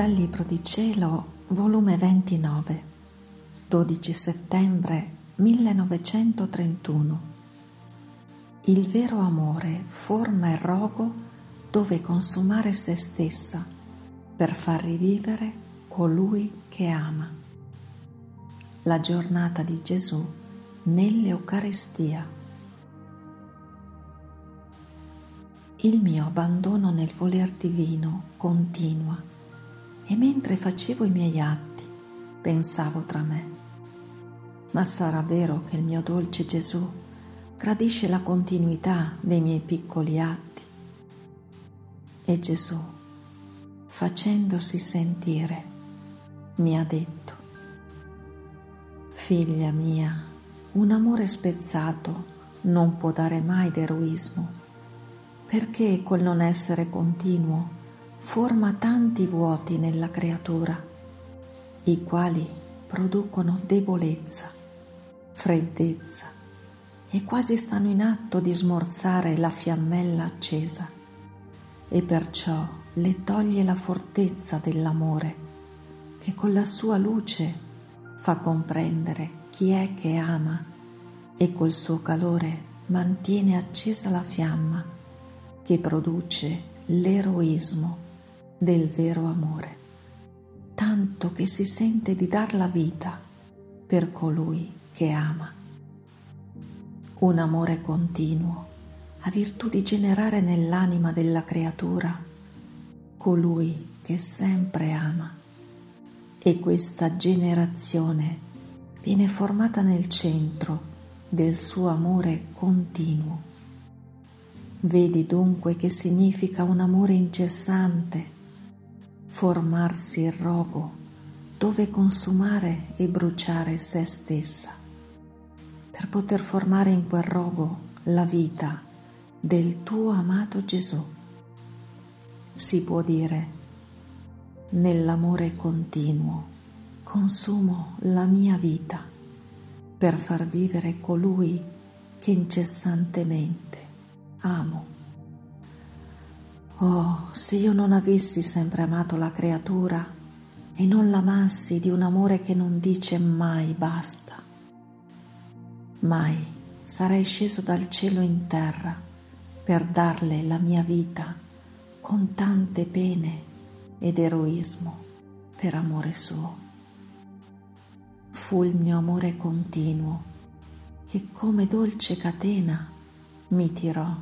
Dal Libro di Cielo, volume 29, 12 settembre 1931. Il vero amore forma il rogo dove consumare se stessa per far rivivere colui che ama. La giornata di Gesù nell'Eucaristia. Il mio abbandono nel voler divino continua e mentre facevo i miei atti pensavo tra me, ma sarà vero che il mio dolce Gesù gradisce la continuità dei miei piccoli atti? E Gesù, facendosi sentire, mi ha detto, Figlia mia, un amore spezzato non può dare mai d'eroismo, perché quel non essere continuo forma tanti vuoti nella creatura, i quali producono debolezza, freddezza e quasi stanno in atto di smorzare la fiammella accesa. E perciò le toglie la fortezza dell'amore che con la sua luce fa comprendere chi è che ama e col suo calore mantiene accesa la fiamma che produce l'eroismo del vero amore, tanto che si sente di dar la vita per colui che ama. Un amore continuo ha virtù di generare nell'anima della creatura colui che sempre ama e questa generazione viene formata nel centro del suo amore continuo. Vedi dunque che significa un amore incessante formarsi il rogo dove consumare e bruciare se stessa, per poter formare in quel rogo la vita del tuo amato Gesù. Si può dire, nell'amore continuo consumo la mia vita per far vivere colui che incessantemente amo. Oh, se io non avessi sempre amato la creatura e non l'amassi di un amore che non dice mai basta, mai sarei sceso dal cielo in terra per darle la mia vita con tante pene ed eroismo per amore suo. Fu il mio amore continuo che come dolce catena mi tirò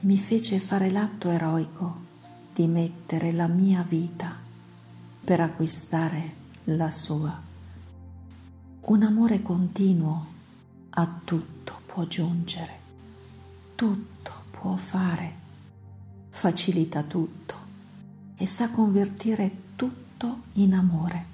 mi fece fare l'atto eroico di mettere la mia vita per acquistare la sua. Un amore continuo a tutto può giungere, tutto può fare, facilita tutto e sa convertire tutto in amore.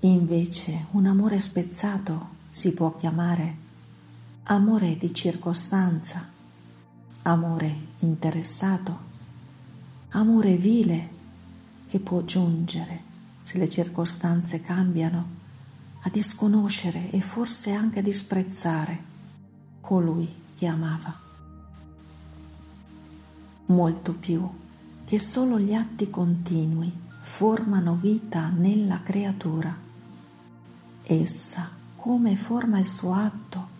Invece un amore spezzato si può chiamare amore di circostanza amore interessato, amore vile che può giungere, se le circostanze cambiano, a disconoscere e forse anche a disprezzare colui che amava. Molto più che solo gli atti continui formano vita nella creatura. Essa, come forma il suo atto,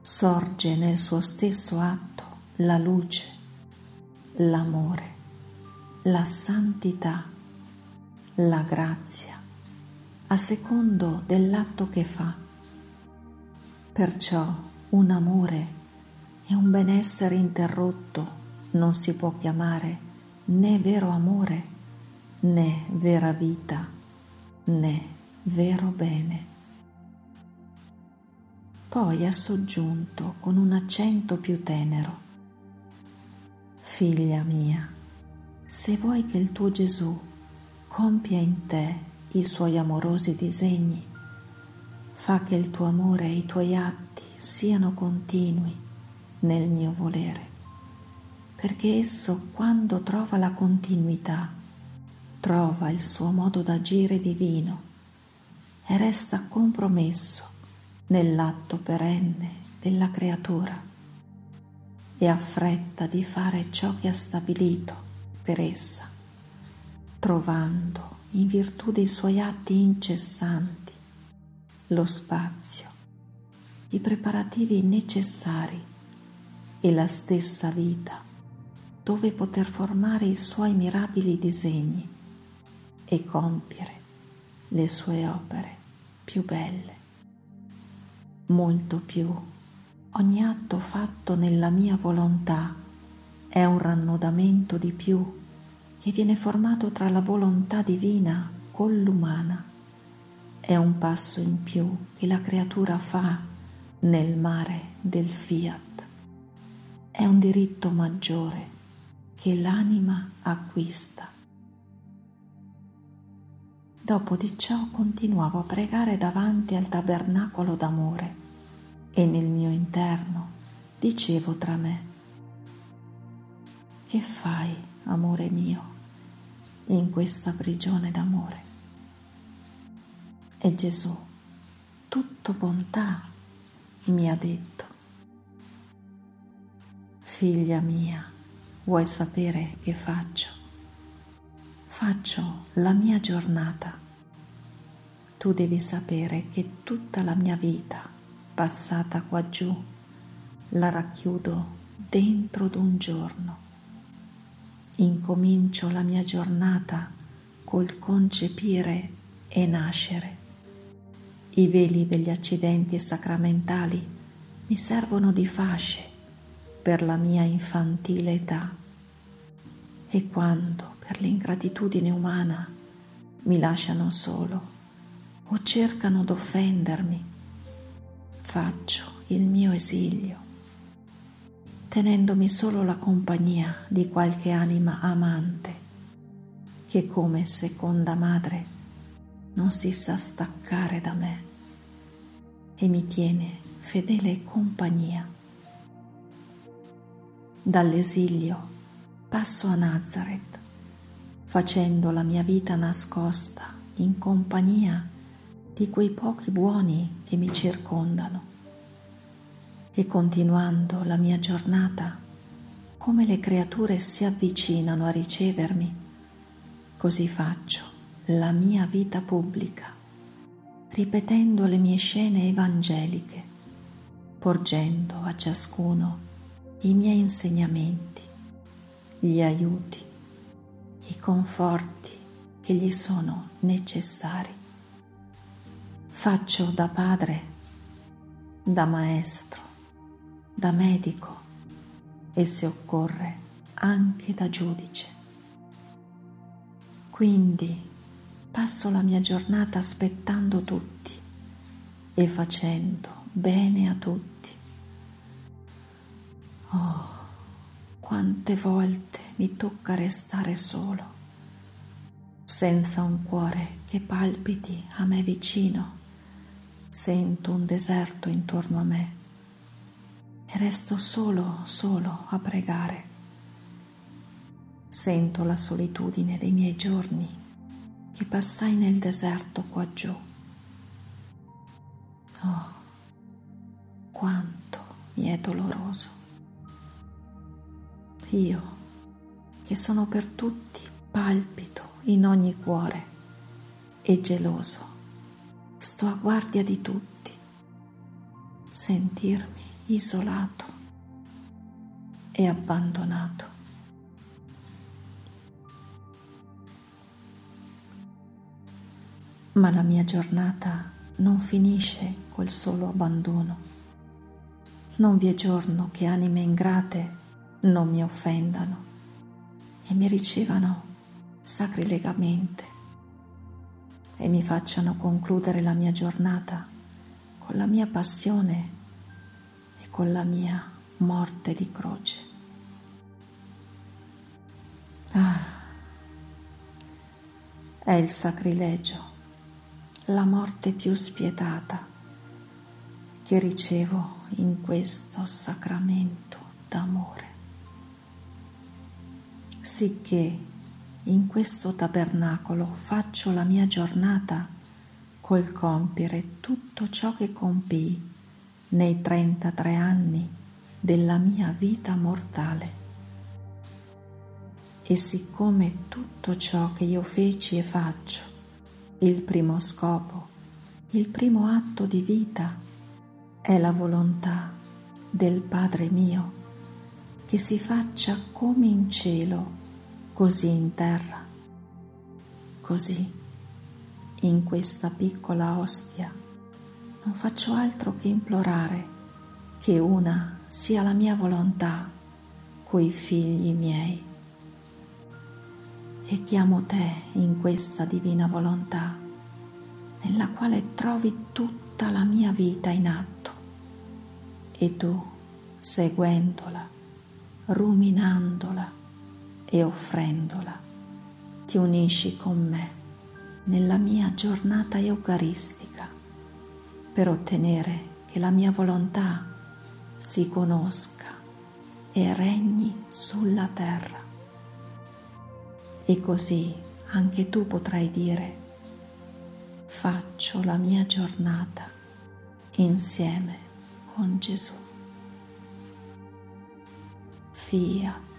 sorge nel suo stesso atto la luce, l'amore, la santità, la grazia, a secondo dell'atto che fa. Perciò un amore e un benessere interrotto non si può chiamare né vero amore, né vera vita, né vero bene. Poi ha soggiunto con un accento più tenero Figlia mia, se vuoi che il tuo Gesù compia in te i suoi amorosi disegni, fa che il tuo amore e i tuoi atti siano continui nel mio volere, perché esso quando trova la continuità, trova il suo modo d'agire divino e resta compromesso nell'atto perenne della creatura e ha fretta di fare ciò che ha stabilito per essa, trovando, in virtù dei suoi atti incessanti, lo spazio, i preparativi necessari e la stessa vita dove poter formare i suoi mirabili disegni e compiere le sue opere più belle. Molto più, ogni atto fatto nella mia volontà è un rannodamento di più che viene formato tra la volontà divina con l'umana. È un passo in più che la creatura fa nel mare del fiat. È un diritto maggiore che l'anima acquista. Dopo di ciò continuavo a pregare davanti al tabernacolo d'amore e nel mio interno dicevo tra me, che fai, amore mio, in questa prigione d'amore? E Gesù, tutto bontà, mi ha detto, figlia mia, vuoi sapere che faccio? Faccio la mia giornata. Tu devi sapere che tutta la mia vita passata qua giù la racchiudo dentro d'un giorno incomincio la mia giornata col concepire e nascere. I veli degli accidenti sacramentali mi servono di fasce per la mia infantile età e quando per l'ingratitudine umana mi lasciano solo o cercano d'offendermi, faccio il mio esilio tenendomi solo la compagnia di qualche anima amante che come seconda madre non si sa staccare da me e mi tiene fedele compagnia. Dall'esilio passo a Nazareth, facendo la mia vita nascosta in compagnia di quei pochi buoni che mi circondano e continuando la mia giornata, come le creature si avvicinano a ricevermi, così faccio la mia vita pubblica, ripetendo le mie scene evangeliche, porgendo a ciascuno i miei insegnamenti, gli aiuti, i conforti che gli sono necessari. Faccio da padre, da maestro, da medico e se occorre anche da giudice. Quindi passo la mia giornata aspettando tutti e facendo bene a tutti. Oh, quante volte mi tocca restare solo, senza un cuore che palpiti a me vicino. Sento un deserto intorno a me e resto solo, solo a pregare. Sento la solitudine dei miei giorni che passai nel deserto qua giù. Oh, quanto mi è doloroso. Io, che sono per tutti palpito in ogni cuore e geloso, sto a guardia di tutti. Sentirmi isolato e abbandonato. Ma la mia giornata non finisce col solo abbandono. Non vi è giorno che anime ingrate non mi offendano e mi ricevano sacrilegamente e mi facciano concludere la mia giornata con la mia passione con la mia morte di croce. Ah, è il sacrilegio, la morte più spietata che ricevo in questo sacramento d'amore. Sicché in questo tabernacolo faccio la mia giornata col compiere tutto ciò che compii nei 33 anni della mia vita mortale. E siccome tutto ciò che io feci e faccio, il primo scopo, il primo atto di vita, è la volontà del Padre mio, che si faccia come in cielo, così in terra, così in questa piccola ostia non faccio altro che implorare che una sia la mia volontà coi figli miei. E chiamo te in questa divina volontà, nella quale trovi tutta la mia vita in atto, e tu, seguendola, ruminandola e offrendola, ti unisci con me nella mia giornata eucaristica per ottenere che la mia volontà si conosca e regni sulla terra. E così anche tu potrai dire, faccio la mia giornata insieme con Gesù. Fiat.